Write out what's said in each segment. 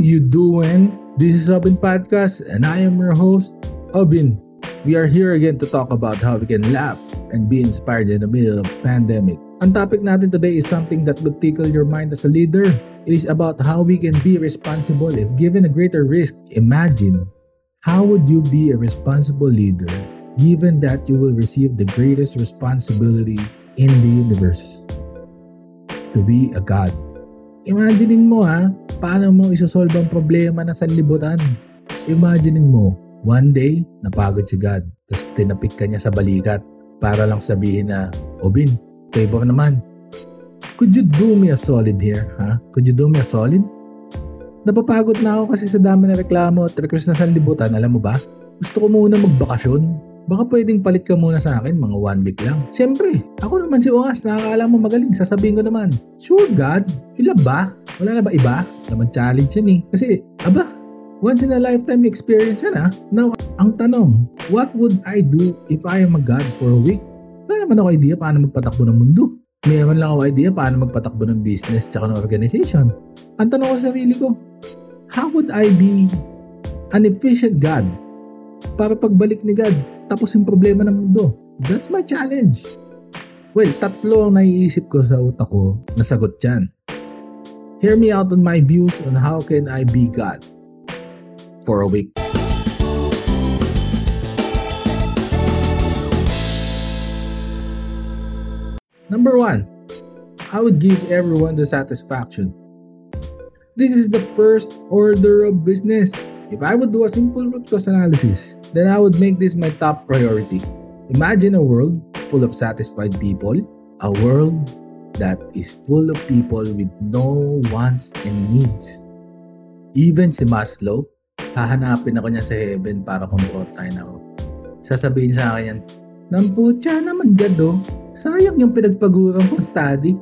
you doing? This is Obin Podcast and I am your host, Obin. We are here again to talk about how we can laugh and be inspired in the middle of pandemic. Ang topic natin today is something that would tickle your mind as a leader. It is about how we can be responsible if given a greater risk. Imagine, how would you be a responsible leader given that you will receive the greatest responsibility in the universe? To be a God. Imaginein mo ha, paano mo isosolve ang problema na sanlibutan? Imaginein mo, one day, napagod si God, tapos tinapik ka niya sa balikat para lang sabihin na, Obin, favor naman. Could you do me a solid here, ha? Could you do me a solid? Napapagod na ako kasi sa dami na reklamo at request na sanlibutan, alam mo ba? Gusto ko muna magbakasyon. Baka pwedeng palit ka muna sa akin, mga one week lang. Siyempre, ako naman si Oas, nakakala mo magaling, sasabihin ko naman, Sure God, ilan ba? Wala na ba iba? Naman challenge yan eh. Kasi, aba, once in a lifetime experience yan ah. Now, ang tanong, what would I do if I am a God for a week? Wala naman ako idea paano magpatakbo ng mundo. Meron lang ako idea paano magpatakbo ng business tsaka ng organization. Ang tanong ko sa sarili ko, how would I be an efficient God para pagbalik ni God tapos yung problema ng mundo. That's my challenge. Well, tatlo ang naiisip ko sa utak ko na sagot dyan. Hear me out on my views on how can I be God for a week. Number one, I would give everyone the satisfaction. This is the first order of business. If I would do a simple root cause analysis, then I would make this my top priority. Imagine a world full of satisfied people, a world that is full of people with no wants and needs. Even si Maslow, hahanapin ako niya sa heaven para kumprotahin ako. Sasabihin sa akin yan, Namputya naman gado, sayang yung pinagpagurang kong study.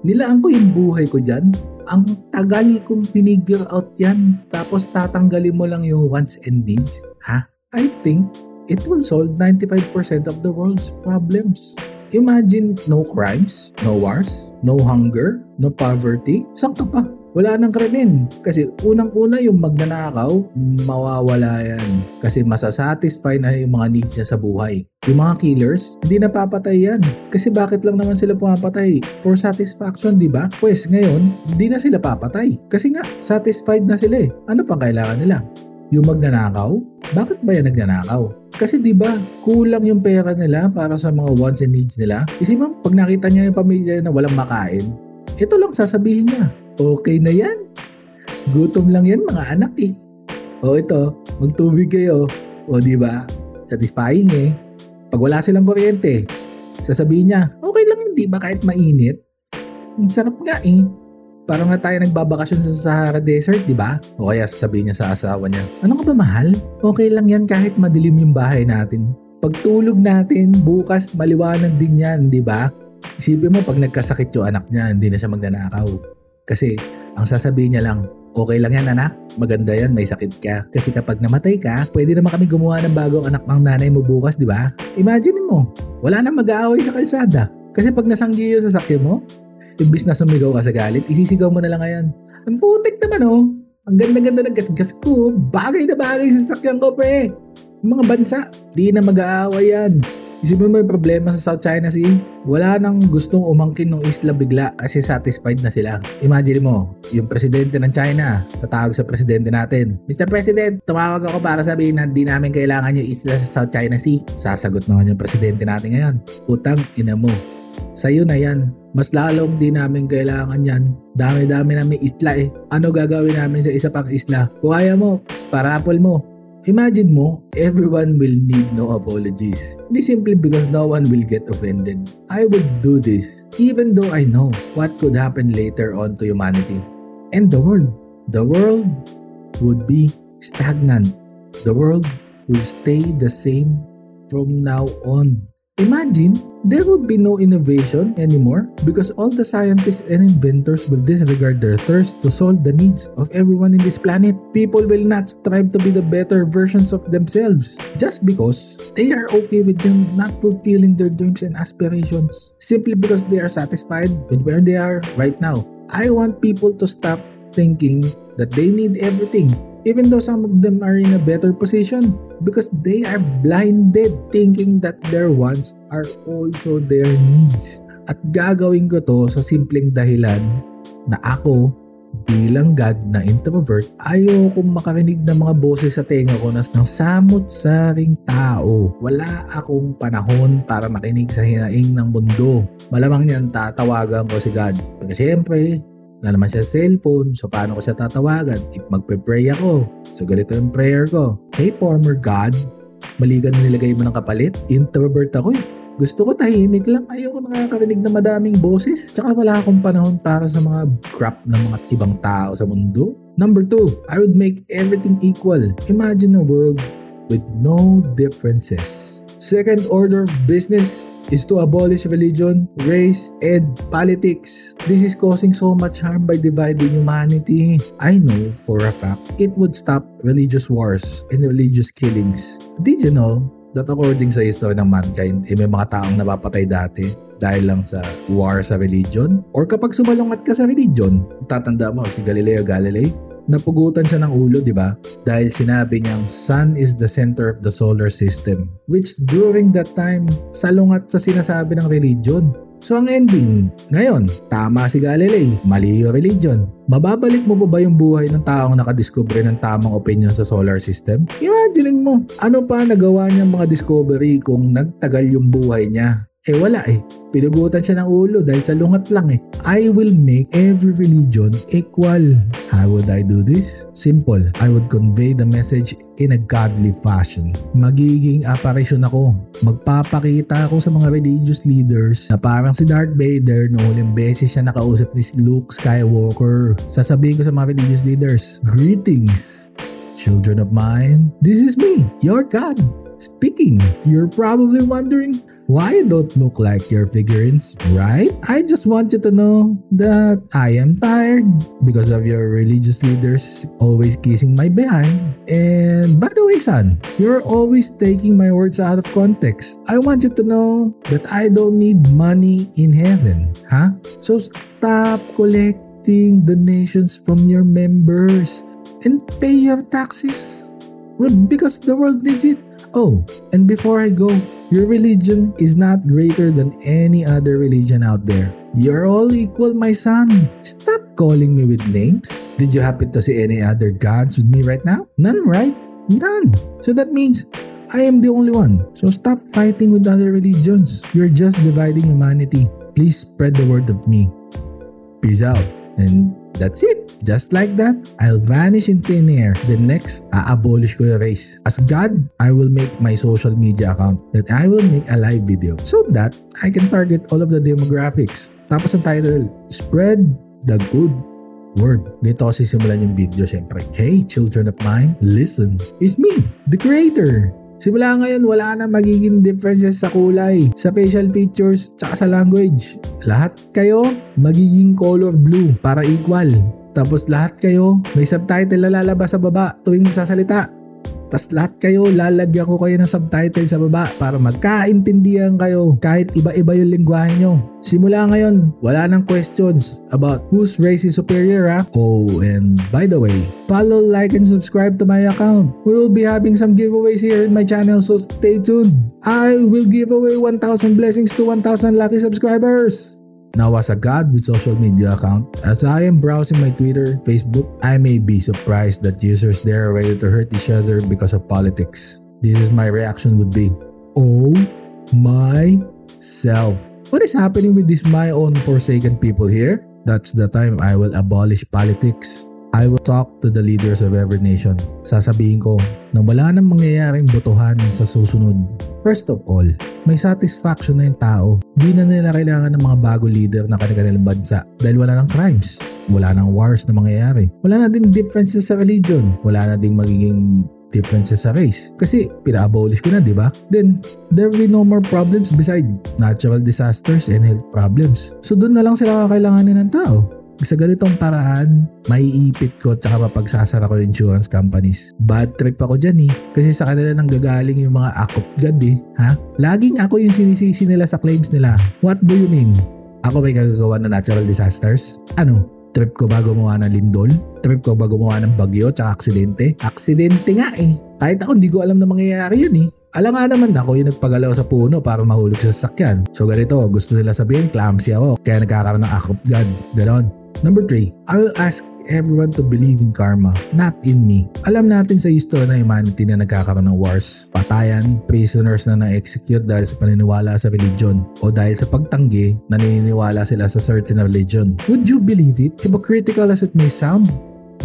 Nilaan ko yung buhay ko dyan. Ang tagal kong finigure out yan. Tapos tatanggalin mo lang yung wants and needs. Ha? I think it will solve 95% of the world's problems. Imagine no crimes, no wars, no hunger, no poverty. Saan ka pa? Wala nang krimen. Kasi unang-una yung magnanakaw, mawawala yan. Kasi masasatisfy na yung mga needs niya sa buhay. Yung mga killers, hindi napapatay yan. Kasi bakit lang naman sila pumapatay? For satisfaction, di ba? Pues ngayon, hindi na sila papatay. Kasi nga, satisfied na sila eh. Ano pang kailangan nila? Yung magnanakaw? Bakit ba yan nagnanakaw? Kasi 'di ba, kulang yung pera nila para sa mga wants and needs nila. Isip mo, pag nakita niya yung pamilya na walang makain, ito lang sasabihin niya. Okay na yan. Gutom lang yan mga anak eh. O ito, magtubig kayo. O di ba? Satisfying eh. Pag wala silang kuryente, sasabihin niya, okay lang hindi ba kahit mainit? Ang sarap nga eh. Parang nga tayo nagbabakasyon sa Sahara Desert, di ba? O kaya sasabihin niya sa asawa niya, ano ka ba mahal? Okay lang yan kahit madilim yung bahay natin. Pagtulog natin, bukas maliwanag din yan, di ba? Isipin mo pag nagkasakit yung anak niya, hindi na siya magnanakaw. Kasi ang sasabihin niya lang, okay lang yan anak, maganda yan, may sakit ka. Kasi kapag namatay ka, pwede naman kami gumawa ng bagong anak ng nanay mo bukas, di ba? Imagine mo, wala nang mag-aaway sa kalsada. Kasi pag nasanggiyo sa sakya mo, Imbis na sumigaw ka sa galit, isisigaw mo na lang ngayon. Ang putik naman oh. Ang ganda-ganda ng gasgas ko. Bagay na bagay sa sakyan ko. Yung mga bansa, di na mag-aaway yan. Isipin mo yung problema sa South China Sea. Wala nang gustong umangkin ng isla bigla kasi satisfied na sila. Imagine mo, yung presidente ng China, tatawag sa presidente natin. Mr. President, tumawag ako para sabihin na di namin kailangan yung isla sa South China Sea. Sasagot naman yung presidente natin ngayon. Utang, ina mo. Sa'yo na yan mas lalong di namin kailangan yan. Dami-dami namin isla eh. Ano gagawin namin sa isa pang isla? Kung mo, parapol mo. Imagine mo, everyone will need no apologies. Hindi simply because no one will get offended. I would do this even though I know what could happen later on to humanity. And the world. The world would be stagnant. The world will stay the same from now on. Imagine, there will be no innovation anymore because all the scientists and inventors will disregard their thirst to solve the needs of everyone in this planet. People will not strive to be the better versions of themselves just because they are okay with them not fulfilling their dreams and aspirations simply because they are satisfied with where they are right now. I want people to stop thinking that they need everything even though some of them are in a better position because they are blinded thinking that their wants are also their needs. At gagawin ko to sa simpleng dahilan na ako bilang God na introvert, ayokong makarinig ng mga boses sa tenga ko na ng samot-saring tao. Wala akong panahon para makinig sa hinaing ng mundo. Malamang niyan tatawagan ko si God. Siyempre, na naman siya cellphone. So, paano ko siya tatawagan? If magpe-pray ako. So, ganito yung prayer ko. Hey, former God, mali ka na nilagay mo ng kapalit? Introvert ako eh. Gusto ko tahimik lang. Ayoko nakakarinig na madaming boses. Tsaka wala akong panahon para sa mga crap ng mga ibang tao sa mundo. Number two, I would make everything equal. Imagine a world with no differences. Second order of business is to abolish religion, race, and politics. This is causing so much harm by dividing humanity. I know for a fact it would stop religious wars and religious killings. Did you know that according sa history ng mankind, eh, may mga taong napapatay dati dahil lang sa war sa religion? Or kapag sumalungat ka sa religion, tatanda mo si Galileo Galilei, napugutan siya ng ulo, di ba? Dahil sinabi niyang sun is the center of the solar system. Which during that time, salungat sa sinasabi ng religion. So ang ending, ngayon, tama si Galilei, mali yung religion. Mababalik mo pa ba yung buhay ng taong nakadiscover ng tamang opinion sa solar system? Imagine mo, ano pa nagawa niyang mga discovery kung nagtagal yung buhay niya? Eh wala eh. Pinugutan siya ng ulo dahil sa lungat lang eh. I will make every religion equal. How would I do this? Simple. I would convey the message in a godly fashion. Magiging apparition ako. Magpapakita ako sa mga religious leaders na parang si Darth Vader noong huling beses siya nakausap ni Luke Skywalker. Sasabihin ko sa mga religious leaders, Greetings, children of mine. This is me, your God. Speaking, you're probably wondering why I don't look like your figurines, right? I just want you to know that I am tired because of your religious leaders always kissing my behind. And by the way, son, you're always taking my words out of context. I want you to know that I don't need money in heaven, huh? So stop collecting donations from your members and pay your taxes. Because the world needs it. Oh, and before I go, your religion is not greater than any other religion out there. You're all equal, my son. Stop calling me with names. Did you happen to see any other gods with me right now? None, right? None. So that means I am the only one. So stop fighting with other religions. You're just dividing humanity. Please spread the word of me. Peace out. And that's it. Just like that, I'll vanish in thin air. The next, a-abolish ko yung race. As God, I will make my social media account that I will make a live video so that I can target all of the demographics. Tapos ang title, Spread the Good Word. Dito kasi simulan yung video syempre. Hey, children of mine, listen. It's me, the creator. Simula ngayon, wala na magiging differences sa kulay, sa facial features, tsaka sa language. Lahat kayo magiging color blue para equal. Tapos lahat kayo, may subtitle na lalabas sa baba tuwing sasalita. Tapos lahat kayo, lalagyan ko kayo ng subtitle sa baba para magkaintindihan kayo kahit iba-iba yung lingwahe nyo. Simula ngayon, wala nang questions about whose race is superior ha. Oh, and by the way, follow, like, and subscribe to my account. We will be having some giveaways here in my channel so stay tuned. I will give away 1,000 blessings to 1,000 lucky subscribers. Now as a god with social media account, as I am browsing my Twitter, Facebook, I may be surprised that users there are ready to hurt each other because of politics. This is my reaction would be, Oh my self. What is happening with these my own forsaken people here? That's the time I will abolish politics. I will talk to the leaders of every nation. Sasabihin ko na wala nang mangyayaring botohan sa susunod. First of all, may satisfaction na yung tao. Di na nila kailangan ng mga bago leader na kanilang bansa dahil wala nang crimes. Wala nang wars na mangyayari. Wala na din differences sa religion. Wala na ding magiging differences sa race. Kasi pina-abolish ko na, di ba? Then, there will be no more problems beside natural disasters and health problems. So doon na lang sila kakailanganin ng tao. Sa ganitong paraan, maiipit ko at saka mapagsasara ko insurance companies. Bad trip ako dyan eh. Kasi sa kanila nang gagaling yung mga akop god eh. Ha? Laging ako yung sinisisi nila sa claims nila. What do you mean? Ako may kagagawa na natural disasters? Ano? Trip ko ba gumawa ng lindol? Trip ko ba gumawa ng bagyo tsaka aksidente? Aksidente nga eh. Kahit ako hindi ko alam na mangyayari yun eh. Alam nga naman ako yung nagpagalaw sa puno para mahulog sa sasakyan. So ganito, gusto nila sabihin, clumsy ako, kaya nagkakaroon ng of God. Ganon. Number 3, I will ask everyone to believe in karma, not in me. Alam natin sa history ng humanity na nagkakaroon ng wars, patayan, prisoners na na-execute dahil sa paniniwala sa religion o dahil sa pagtanggi naniniwala sila sa certain religion. Would you believe it? Hypocritical as it may sound,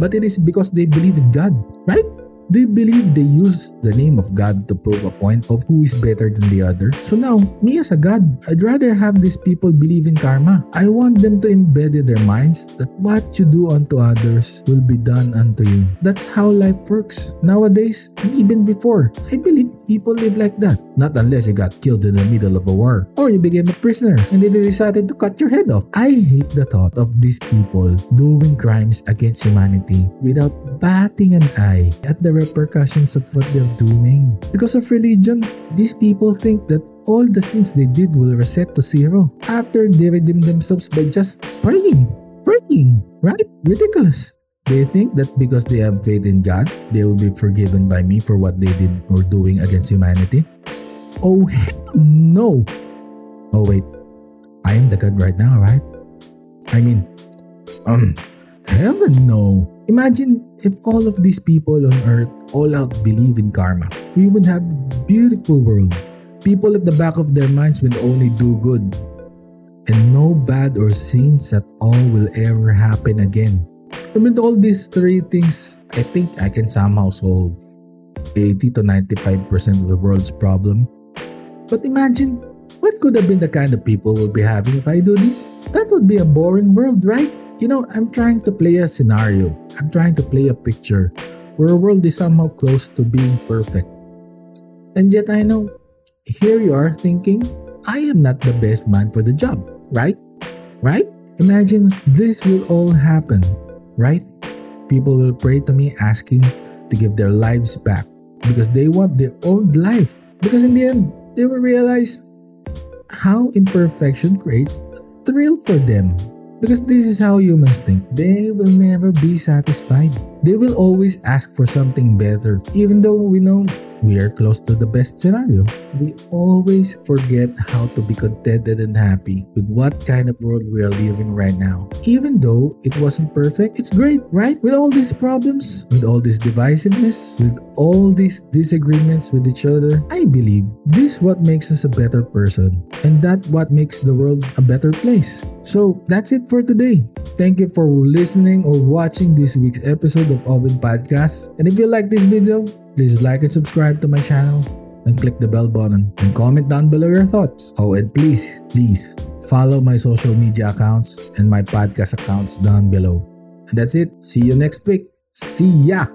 but it is because they believe in God, right? You believe they use the name of God to prove a point of who is better than the other? So now, me as a God, I'd rather have these people believe in karma. I want them to embed in their minds that what you do unto others will be done unto you. That's how life works. Nowadays, and even before, I believe people live like that. Not unless you got killed in the middle of a war, or you became a prisoner and they decided to cut your head off. I hate the thought of these people doing crimes against humanity without batting an eye at the repercussions of what they're doing. Because of religion, these people think that all the sins they did will reset to zero after they redeem themselves by just praying. Praying, right? Ridiculous. They think that because they have faith in God, they will be forgiven by me for what they did or doing against humanity? Oh, no. Oh, wait. I am the God right now, right? I mean, um, heaven no. Imagine if all of these people on earth all out believe in karma. We would have a beautiful world. People at the back of their minds will only do good. And no bad or sins at all will ever happen again. And with all these three things, I think I can somehow solve 80 to 95% of the world's problem. But imagine what could have been the kind of people we'll be having if I do this? That would be a boring world, right? You know, I'm trying to play a scenario. I'm trying to play a picture where a world is somehow close to being perfect. And yet I know, here you are thinking, I am not the best man for the job, right? Right? Imagine this will all happen, right? People will pray to me asking to give their lives back because they want their old life. Because in the end, they will realize how imperfection creates thrill for them. Because this is how humans think. They will never be satisfied. They will always ask for something better, even though we know we are close to the best scenario. We always forget how to be contented and happy with what kind of world we are living right now. Even though it wasn't perfect, it's great, right? With all these problems, with all this divisiveness, with all these disagreements with each other, I believe this is what makes us a better person and that what makes the world a better place. So that's it for today. Thank you for listening or watching this week's episode of Oven Podcast. And if you like this video, please like and subscribe to my channel and click the bell button and comment down below your thoughts. Oh, and please, please follow my social media accounts and my podcast accounts down below. And that's it. See you next week. See ya.